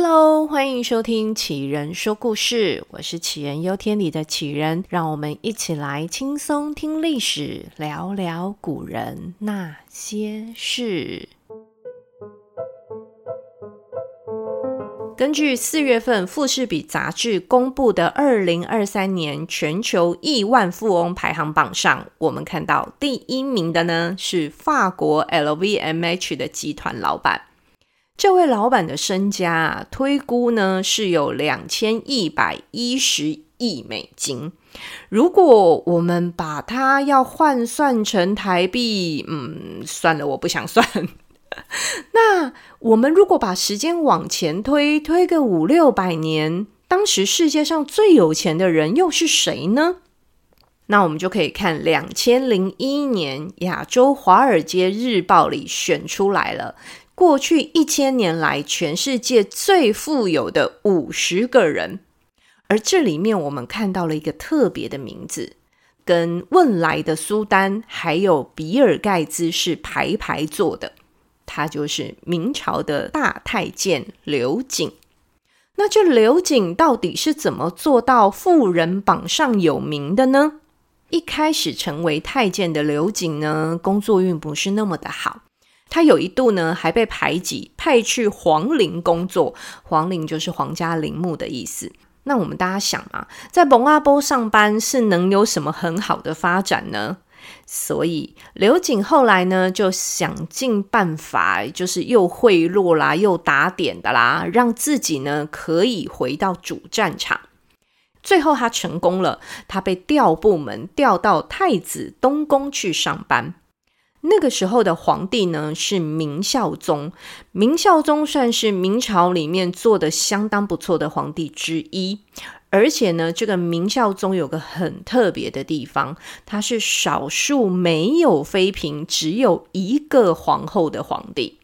Hello，欢迎收听杞人说故事，我是杞人忧天里的杞人，让我们一起来轻松听历史，聊聊古人那些事。根据四月份富士比杂志公布的二零二三年全球亿万富翁排行榜上，我们看到第一名的呢是法国 LVMH 的集团老板。这位老板的身家啊，推估呢是有两千一百一十亿美金。如果我们把它要换算成台币，嗯，算了，我不想算。那我们如果把时间往前推，推个五六百年，当时世界上最有钱的人又是谁呢？那我们就可以看两千零一年亚洲华尔街日报里选出来了，过去一千年来全世界最富有的五十个人，而这里面我们看到了一个特别的名字，跟汶莱的苏丹还有比尔盖茨是排排坐的。他就是明朝的大太监刘瑾。那这刘瑾到底是怎么做到富人榜上有名的呢？一开始成为太监的刘瑾呢，工作运不是那么的好。他有一度呢，还被排挤，派去皇陵工作。皇陵就是皇家陵墓的意思。那我们大家想啊，在蒙阿波上班是能有什么很好的发展呢？所以刘瑾后来呢，就想尽办法，就是又贿赂啦，又打点的啦，让自己呢可以回到主战场。最后他成功了，他被调部门调到太子东宫去上班。那个时候的皇帝呢是明孝宗，明孝宗算是明朝里面做的相当不错的皇帝之一。而且呢，这个明孝宗有个很特别的地方，他是少数没有妃嫔，只有一个皇后的皇帝。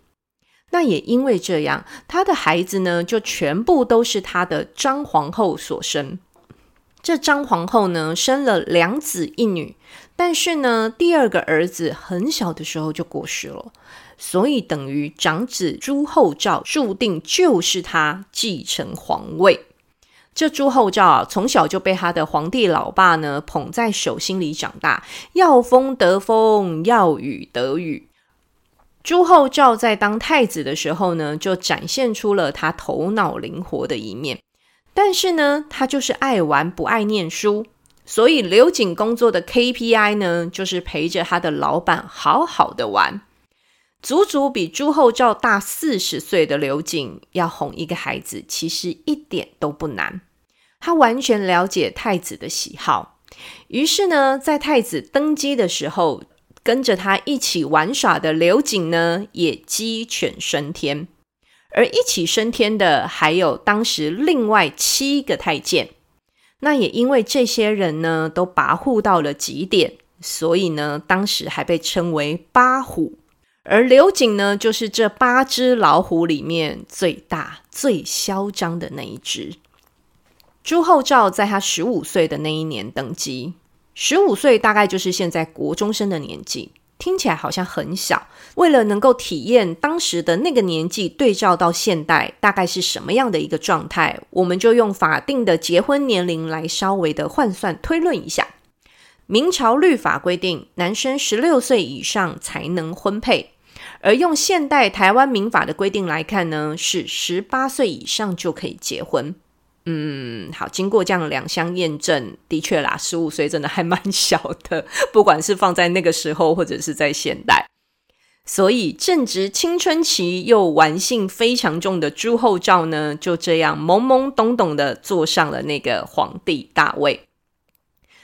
那也因为这样，他的孩子呢，就全部都是他的张皇后所生。这张皇后呢，生了两子一女，但是呢，第二个儿子很小的时候就过世了，所以等于长子朱厚照注定就是他继承皇位。这朱厚照啊，从小就被他的皇帝老爸呢捧在手心里长大，要风得风，要雨得雨。朱厚照在当太子的时候呢，就展现出了他头脑灵活的一面。但是呢，他就是爱玩，不爱念书。所以刘瑾工作的 KPI 呢，就是陪着他的老板好好的玩。足足比朱厚照大四十岁的刘瑾要哄一个孩子，其实一点都不难。他完全了解太子的喜好，于是呢，在太子登基的时候，跟着他一起玩耍的刘瑾呢，也鸡犬升天。而一起升天的还有当时另外七个太监。那也因为这些人呢，都跋扈到了极点，所以呢，当时还被称为八虎。而刘瑾呢，就是这八只老虎里面最大、最嚣张的那一只。朱厚照在他十五岁的那一年登基，十五岁大概就是现在国中生的年纪，听起来好像很小。为了能够体验当时的那个年纪，对照到现代大概是什么样的一个状态，我们就用法定的结婚年龄来稍微的换算推论一下。明朝律法规定，男生十六岁以上才能婚配。而用现代台湾民法的规定来看呢，是十八岁以上就可以结婚。嗯，好，经过这样两相验证，的确啦，十五岁真的还蛮小的，不管是放在那个时候，或者是在现代。所以正值青春期又玩性非常重的朱厚照呢，就这样懵懵懂懂的坐上了那个皇帝大位。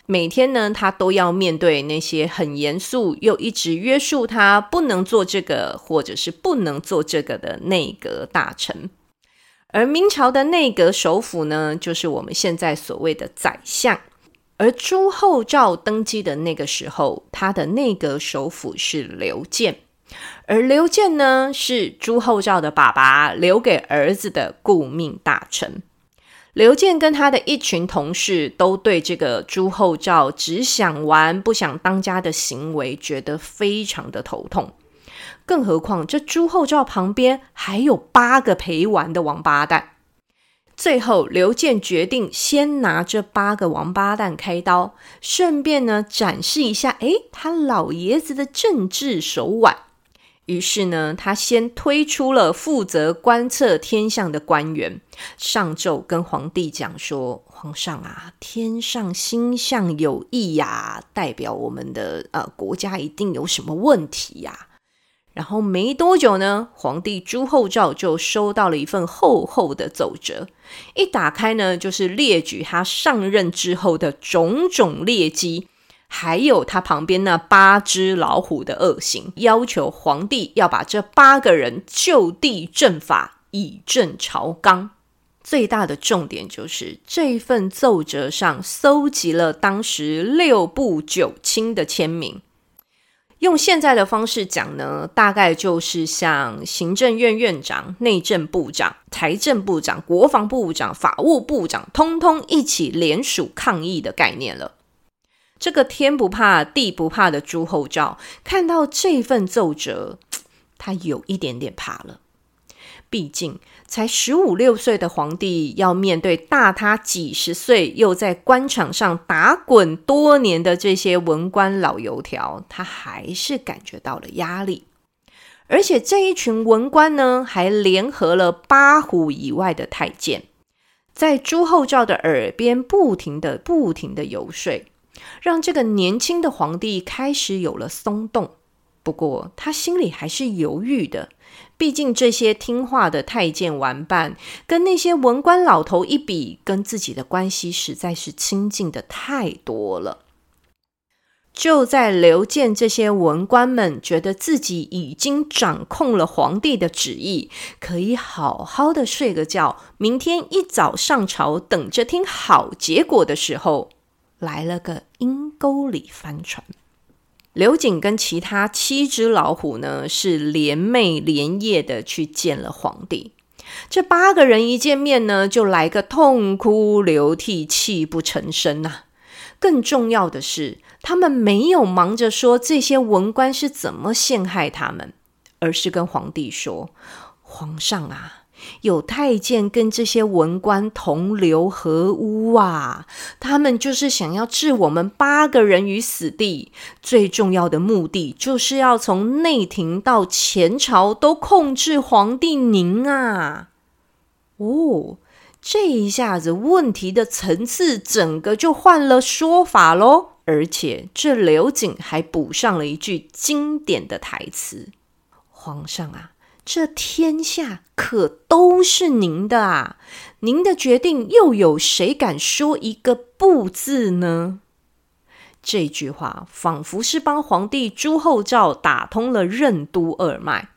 每天呢，他都要面对那些很严肃又一直约束他不能做这个或者是不能做这个的内阁大臣。而明朝的内阁首辅呢，就是我们现在所谓的宰相。而朱厚照登基的那个时候，他的内阁首辅是刘建，而刘建呢，是朱厚照的爸爸留给儿子的顾命大臣。刘建跟他的一群同事都对这个朱厚照只想玩不想当家的行为觉得非常的头痛，更何况这朱厚照旁边还有八个陪玩的王八蛋。最后，刘建决定先拿这八个王八蛋开刀，顺便呢展示一下，诶，他老爷子的政治手腕。于是呢，他先推出了负责观测天象的官员，上奏跟皇帝讲说：“皇上啊，天上星象有异呀，代表我们的呃国家一定有什么问题呀。”然后没多久呢，皇帝朱厚照就收到了一份厚厚的奏折，一打开呢，就是列举他上任之后的种种劣迹，还有他旁边那八只老虎的恶行，要求皇帝要把这八个人就地正法，以正朝纲。最大的重点就是这份奏折上搜集了当时六部九卿的签名。用现在的方式讲呢，大概就是像行政院院长、内政部长、财政部长、国防部长、法务部长，通通一起联署抗议的概念了。这个天不怕地不怕的朱厚照，看到这份奏折，他有一点点怕了。毕竟才十五六岁的皇帝，要面对大他几十岁又在官场上打滚多年的这些文官老油条，他还是感觉到了压力。而且这一群文官呢，还联合了八虎以外的太监，在朱厚照的耳边不停的、不停的游说，让这个年轻的皇帝开始有了松动。不过他心里还是犹豫的。毕竟这些听话的太监玩伴，跟那些文官老头一比，跟自己的关系实在是亲近的太多了。就在刘建这些文官们觉得自己已经掌控了皇帝的旨意，可以好好的睡个觉，明天一早上朝等着听好结果的时候，来了个阴沟里翻船。刘瑾跟其他七只老虎呢，是连袂连夜的去见了皇帝。这八个人一见面呢，就来个痛哭流涕、泣不成声呐、更重要的是，他们没有忙着说这些文官是怎么陷害他们，而是跟皇帝说：“皇上啊。”有太监跟这些文官同流合污啊！他们就是想要置我们八个人于死地，最重要的目的就是要从内廷到前朝都控制皇帝您啊！哦，这一下子问题的层次整个就换了说法喽！而且这刘瑾还补上了一句经典的台词：“皇上啊！”这天下可都是您的啊！您的决定又有谁敢说一个不字呢？这句话仿佛是帮皇帝朱厚照打通了任督二脉。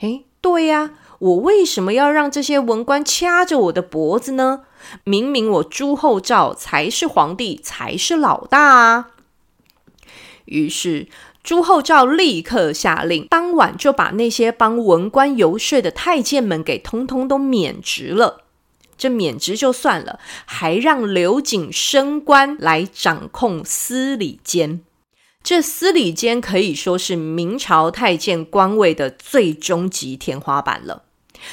诶，对呀，我为什么要让这些文官掐着我的脖子呢？明明我朱厚照才是皇帝，才是老大啊！于是。朱厚照立刻下令，当晚就把那些帮文官游说的太监们给通通都免职了。这免职就算了，还让刘瑾升官来掌控司礼监。这司礼监可以说是明朝太监官位的最终极天花板了。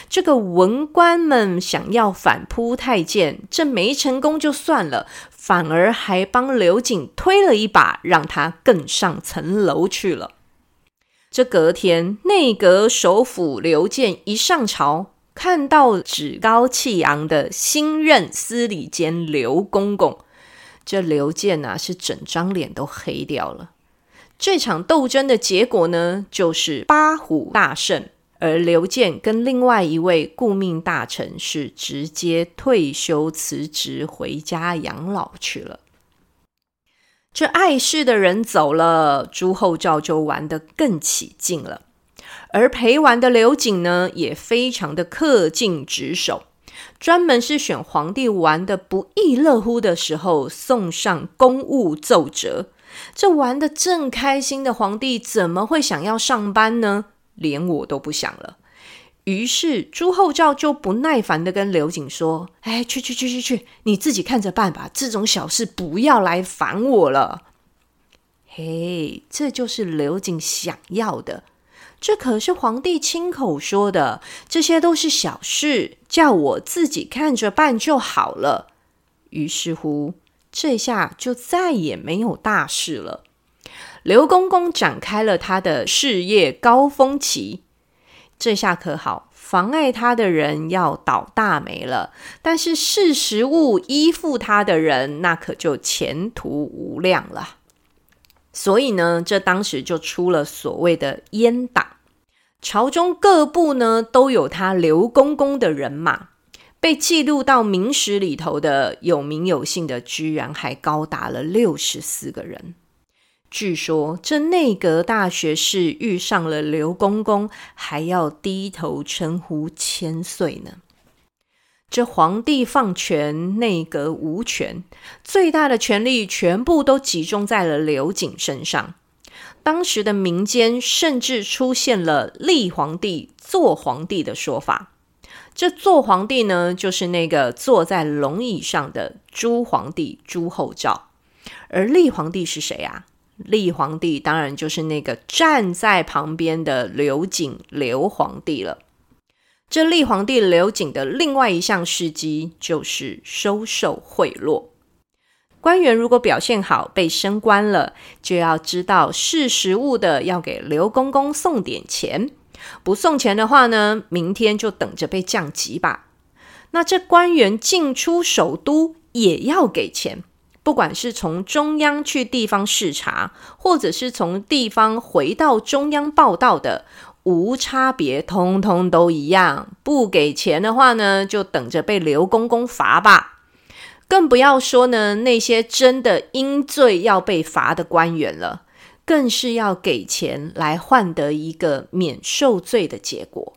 这个文官们想要反扑太监，这没成功就算了。反而还帮刘瑾推了一把，让他更上层楼去了。这隔天，内阁首辅刘建一上朝，看到趾高气扬的新任司礼监刘公公，这刘建啊是整张脸都黑掉了。这场斗争的结果呢，就是八虎大胜。而刘建跟另外一位顾命大臣是直接退休辞职回家养老去了。这碍事的人走了，朱厚照就玩得更起劲了。而陪玩的刘瑾呢，也非常的恪尽职守，专门是选皇帝玩得不亦乐乎的时候送上公务奏折。这玩得正开心的皇帝，怎么会想要上班呢？连我都不想了，于是朱厚照就不耐烦的跟刘瑾说：“哎，去去去去去，你自己看着办吧，这种小事不要来烦我了。”嘿，这就是刘瑾想要的。这可是皇帝亲口说的，这些都是小事，叫我自己看着办就好了。于是乎，这下就再也没有大事了。刘公公展开了他的事业高峰期，这下可好，妨碍他的人要倒大霉了，但是识时务依附他的人，那可就前途无量了。所以呢，这当时就出了所谓的阉党，朝中各部呢都有他刘公公的人马，被记录到明史里头的有名有姓的，居然还高达了六十四个人。据说这内阁大学士遇上了刘公公，还要低头称呼千岁呢。这皇帝放权，内阁无权，最大的权力全部都集中在了刘瑾身上。当时的民间甚至出现了立皇帝、坐皇帝的说法。这坐皇帝呢，就是那个坐在龙椅上的朱皇帝朱厚照，而立皇帝是谁啊？立皇帝当然就是那个站在旁边的刘瑾刘皇帝了。这立皇帝刘瑾的另外一项事迹就是收受贿赂。官员如果表现好，被升官了，就要知道识时务的要给刘公公送点钱。不送钱的话呢，明天就等着被降级吧。那这官员进出首都也要给钱，不管是从中央去地方视察，或者是从地方回到中央报道的。无差别，通通都一样。不给钱的话呢，就等着被刘公公罚吧。更不要说呢，那些真的因罪要被罚的官员了，更是要给钱来换得一个免受罪的结果。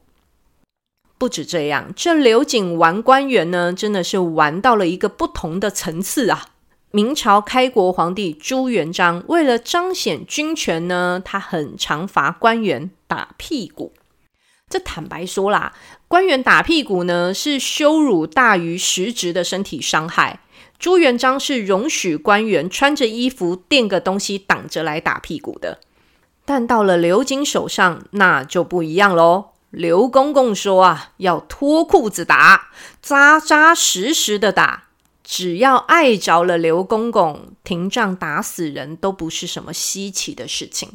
不止这样，这刘瑾玩官员呢，真的是玩到了一个不同的层次啊。明朝开国皇帝朱元璋为了彰显军权呢，他很常罚官员打屁股。这坦白说啦，官员打屁股呢，是羞辱大于实质的身体伤害。朱元璋是容许官员穿着衣服垫个东西挡着来打屁股的，但到了刘瑾手上，那就不一样喽。刘公公说啊，要脱裤子打，扎扎实实的打。只要碍着了刘公公，廷杖打死人都不是什么稀奇的事情。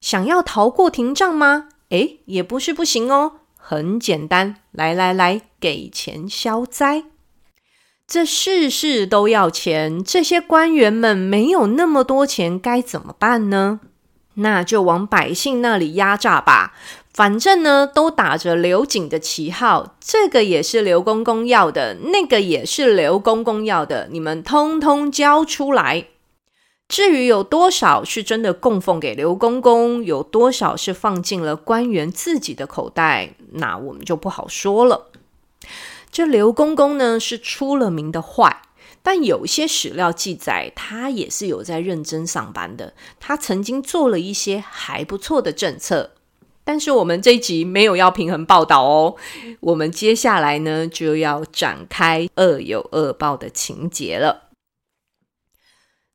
想要逃过廷杖吗？诶，也不是不行哦。很简单，来来来，给钱消灾。这事事都要钱，这些官员们没有那么多钱，该怎么办呢？那就往百姓那里压榨吧。反正呢，都打着刘瑾的旗号，这个也是刘公公要的，那个也是刘公公要的，你们通通交出来。至于有多少是真的供奉给刘公公，有多少是放进了官员自己的口袋，那我们就不好说了。这刘公公呢，是出了名的坏，但有些史料记载，他也是有在认真上班的，他曾经做了一些还不错的政策。但是我们这一集没有要平衡报道哦，我们接下来呢就要展开恶有恶报的情节了。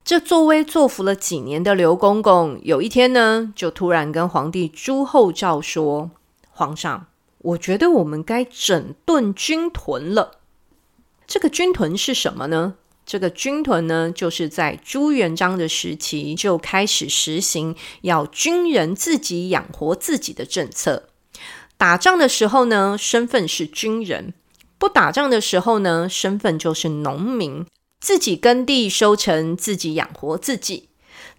这作威作福了几年的刘公公，有一天呢，就突然跟皇帝朱厚照说：“皇上，我觉得我们该整顿军屯了。这个军屯是什么呢？”这个军屯呢，就是在朱元璋的时期就开始实行要军人自己养活自己的政策。打仗的时候呢，身份是军人；不打仗的时候呢，身份就是农民，自己耕地收成，自己养活自己。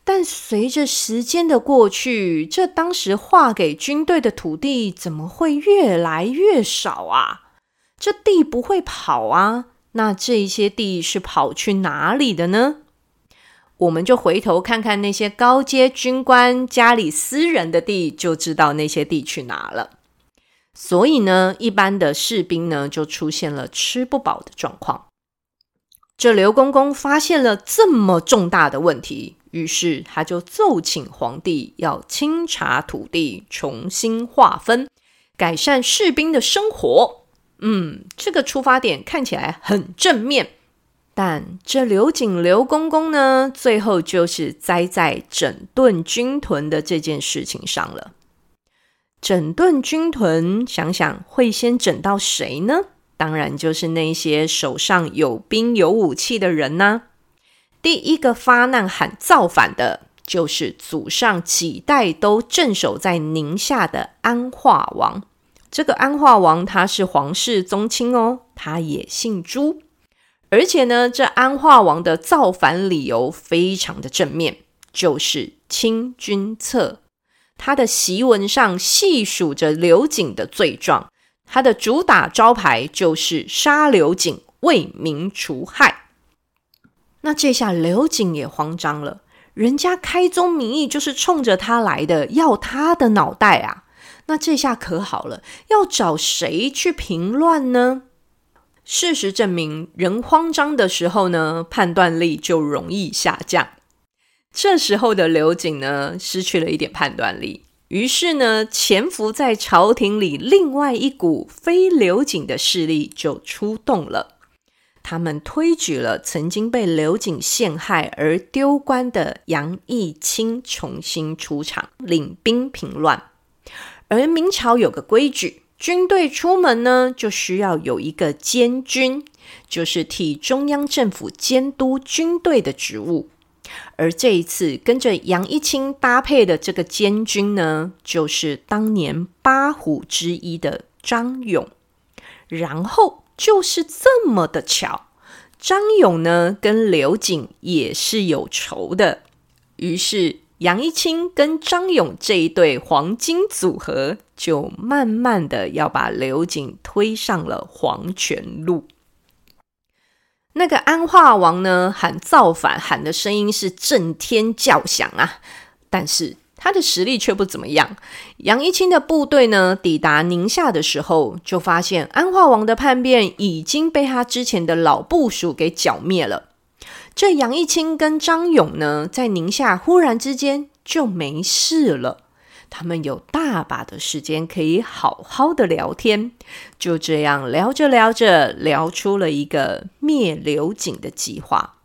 但随着时间的过去，这当时划给军队的土地怎么会越来越少啊？这地不会跑啊！那这一些地是跑去哪里的呢？我们就回头看看那些高阶军官家里私人的地，就知道那些地去哪了。所以呢，一般的士兵呢，就出现了吃不饱的状况。这刘公公发现了这么重大的问题，于是他就奏请皇帝要清查土地，重新划分，改善士兵的生活。嗯，这个出发点看起来很正面，但这刘瑾刘公公呢，最后就是栽在整顿军屯的这件事情上了。整顿军屯，想想会先整到谁呢？当然就是那些手上有兵有武器的人呐。第一个发难喊造反的，就是祖上几代都镇守在宁夏的安化王。这个安化王他是皇室宗亲哦，他也姓朱。而且呢，这安化王的造反理由非常的正面，就是清君侧。他的檄文上细数着刘瑾的罪状，他的主打招牌就是杀刘瑾，为民除害。那这下刘瑾也慌张了，人家开宗明义就是冲着他来的，要他的脑袋啊！那这下可好了，要找谁去平乱呢？事实证明，人慌张的时候呢，判断力就容易下降。这时候的刘瑾呢，失去了一点判断力，于是呢，潜伏在朝廷里另外一股非刘瑾的势力就出动了。他们推举了曾经被刘瑾陷害而丢官的杨义清重新出场，领兵平乱。而明朝有个规矩。军队出门呢，就需要有一个监军，就是替中央政府监督军队的职务。而这一次跟着杨一清搭配的这个监军呢，就是当年八虎之一的张勇。然后就是这么的巧，张勇呢跟刘瑾也是有仇的，于是。杨一清跟张勇这一对黄金组合，就慢慢的要把刘瑾推上了黄泉路。那个安化王呢，喊造反，喊的声音是震天叫响啊，但是他的实力却不怎么样。杨一清的部队呢，抵达宁夏的时候，就发现安化王的叛变已经被他之前的老部属给剿灭了。这杨一清跟张勇呢，在宁夏忽然之间就没事了。他们有大把的时间可以好好的聊天，就这样聊着聊着，聊出了一个灭刘瑾的计划。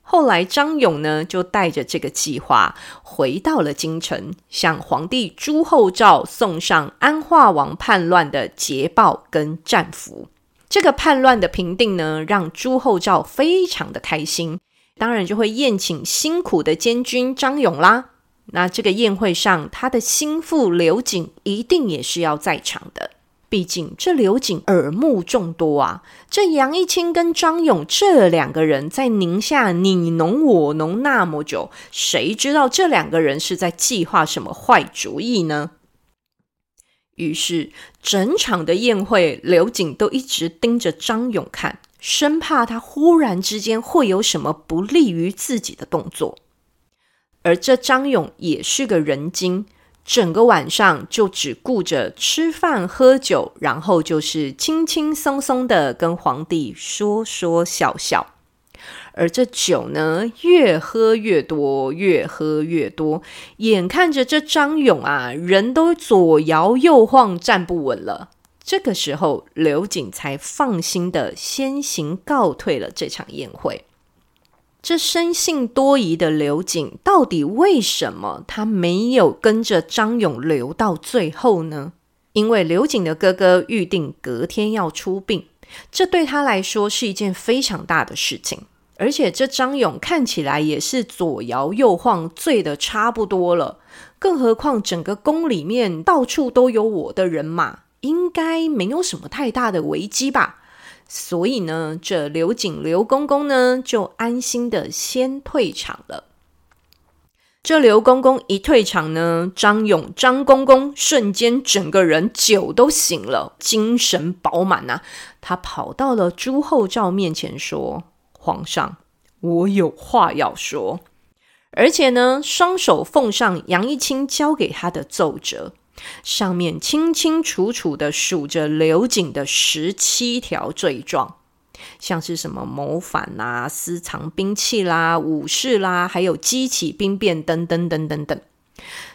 后来张勇呢，就带着这个计划回到了京城，向皇帝朱厚照送上安化王叛乱的捷报跟战俘。这个叛乱的平定呢，让朱厚照非常的开心，当然就会宴请辛苦的监军张勇啦。那这个宴会上，他的心腹刘瑾一定也是要在场的，毕竟这刘瑾耳目众多啊。这杨一清跟张勇这两个人在宁夏你侬我侬那么久，谁知道这两个人是在计划什么坏主意呢？于是，整场的宴会，刘瑾都一直盯着张勇看，生怕他忽然之间会有什么不利于自己的动作。而这张勇也是个人精，整个晚上就只顾着吃饭喝酒，然后就是轻轻松松的跟皇帝说说笑笑。而这酒呢，越喝越多，越喝越多，眼看着这张勇啊，人都左摇右晃，站不稳了。这个时候，刘瑾才放心的先行告退了这场宴会。这生性多疑的刘瑾，到底为什么他没有跟着张勇留到最后呢？因为刘瑾的哥哥预定隔天要出殡，这对他来说是一件非常大的事情。而且这张勇看起来也是左摇右晃，醉得差不多了。更何况整个宫里面到处都有我的人马，应该没有什么太大的危机吧？所以呢，这刘瑾刘公公呢就安心的先退场了。这刘公公一退场呢，张勇张公公瞬间整个人酒都醒了，精神饱满呐。他跑到了朱厚照面前说。皇上，我有话要说，而且呢，双手奉上杨一清交给他的奏折，上面清清楚楚的数着刘瑾的十七条罪状，像是什么谋反啦、私藏兵器啦、武士啦，还有激起兵变等等等等等。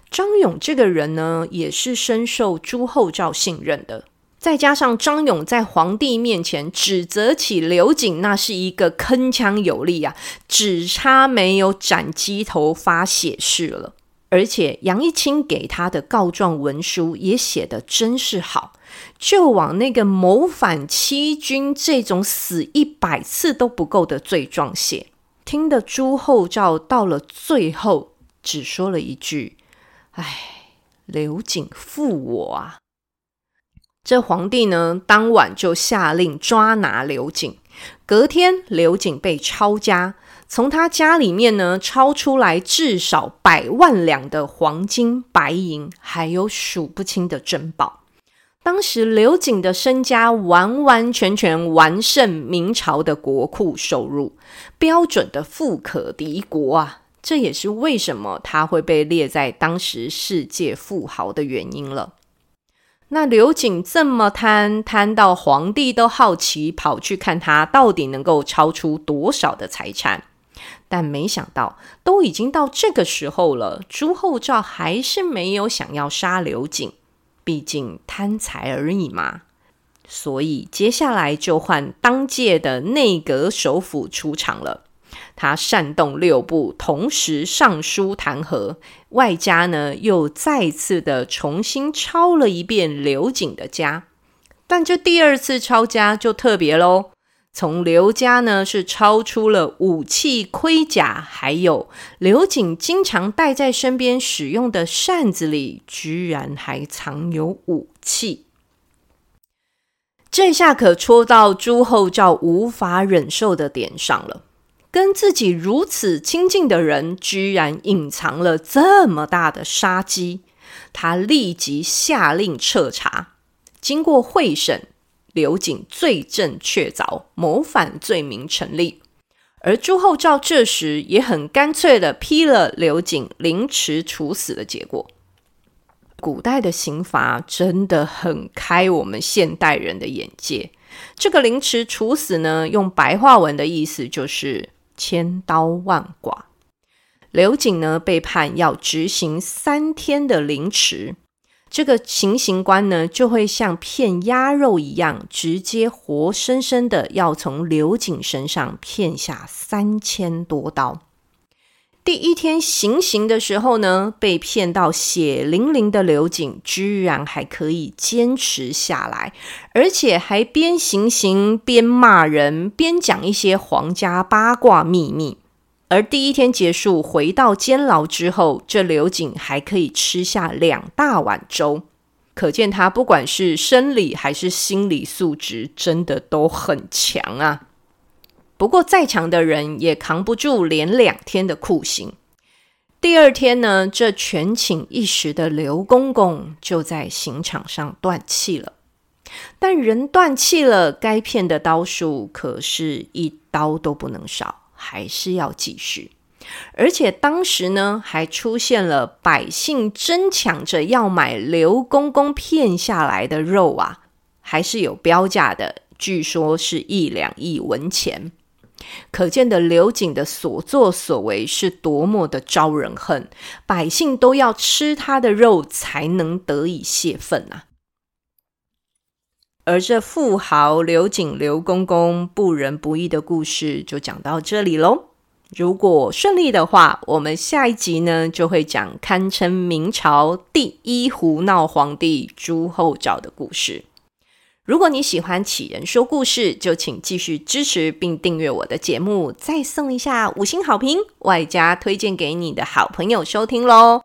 张勇这个人呢，也是深受朱厚照信任的。再加上张勇在皇帝面前指责起刘瑾，那是一个铿锵有力啊，只差没有斩鸡头发血誓了。而且杨一清给他的告状文书也写得真是好，就往那个谋反欺君这种死一百次都不够的罪状写。听得朱厚照到了最后，只说了一句：“哎，刘瑾负我啊！”这皇帝呢，当晚就下令抓拿刘瑾。隔天，刘瑾被抄家。从他家里面呢，抄出来至少百万两的黄金、白银，还有数不清的珍宝。当时刘瑾的身家完完全全完胜明朝的国库收入，标准的富可敌国啊！这也是为什么他会被列在当时世界富豪的原因了。那刘瑾这么贪，贪到皇帝都好奇，跑去看他到底能够超出多少的财产。但没想到，都已经到这个时候了，朱厚照还是没有想要杀刘瑾，毕竟贪财而已嘛。所以接下来就换当届的内阁首辅出场了，他煽动六部同时上书弹劾，外加呢又再次的重新抄了一遍刘瑾的家。但这第二次抄家就特别喽。从刘家呢，是抄出了武器、盔甲，还有刘瑾经常带在身边使用的扇子里，居然还藏有武器。这下可戳到朱厚照无法忍受的点上了。跟自己如此亲近的人，居然隐藏了这么大的杀机，他立即下令彻查。经过会审。刘瑾罪证确凿，谋反罪名成立，而朱厚照这时也很干脆地批了刘瑾凌迟处死的结果。古代的刑罚真的很开我们现代人的眼界。这个凌迟处死呢，用白话文的意思就是千刀万剐。刘瑾呢，被判要执行三天的凌迟。这个行刑官呢，就会像片鸭肉一样，直接活生生的要从刘瑾身上片下三千多刀。第一天行刑的时候呢，被骗到血淋淋的刘瑾，居然还可以坚持下来，而且还边行刑边骂人，边讲一些皇家八卦秘密。而第一天结束，回到监牢之后，这刘瑾还可以吃下两大碗粥，可见他不管是生理还是心理素质，真的都很强啊。不过再强的人也扛不住连两天的酷刑。第二天呢，这权倾一时的刘公公就在刑场上断气了。但人断气了，该片的刀数可是一刀都不能少。还是要继续，而且当时呢，还出现了百姓争抢着要买刘公公片下来的肉啊，还是有标价的，据说是一两亿文钱。可见的刘瑾的所作所为是多么的招人恨，百姓都要吃他的肉才能得以泄愤啊。而这富豪刘瑾刘公公不仁不义的故事就讲到这里喽。如果顺利的话，我们下一集呢就会讲堪称明朝第一胡闹皇帝朱厚照的故事。如果你喜欢杞人说故事，就请继续支持并订阅我的节目，再送一下五星好评，外加推荐给你的好朋友收听喽。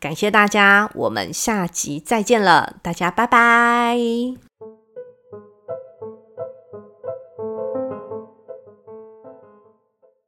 感谢大家，我们下集再见了，大家拜拜。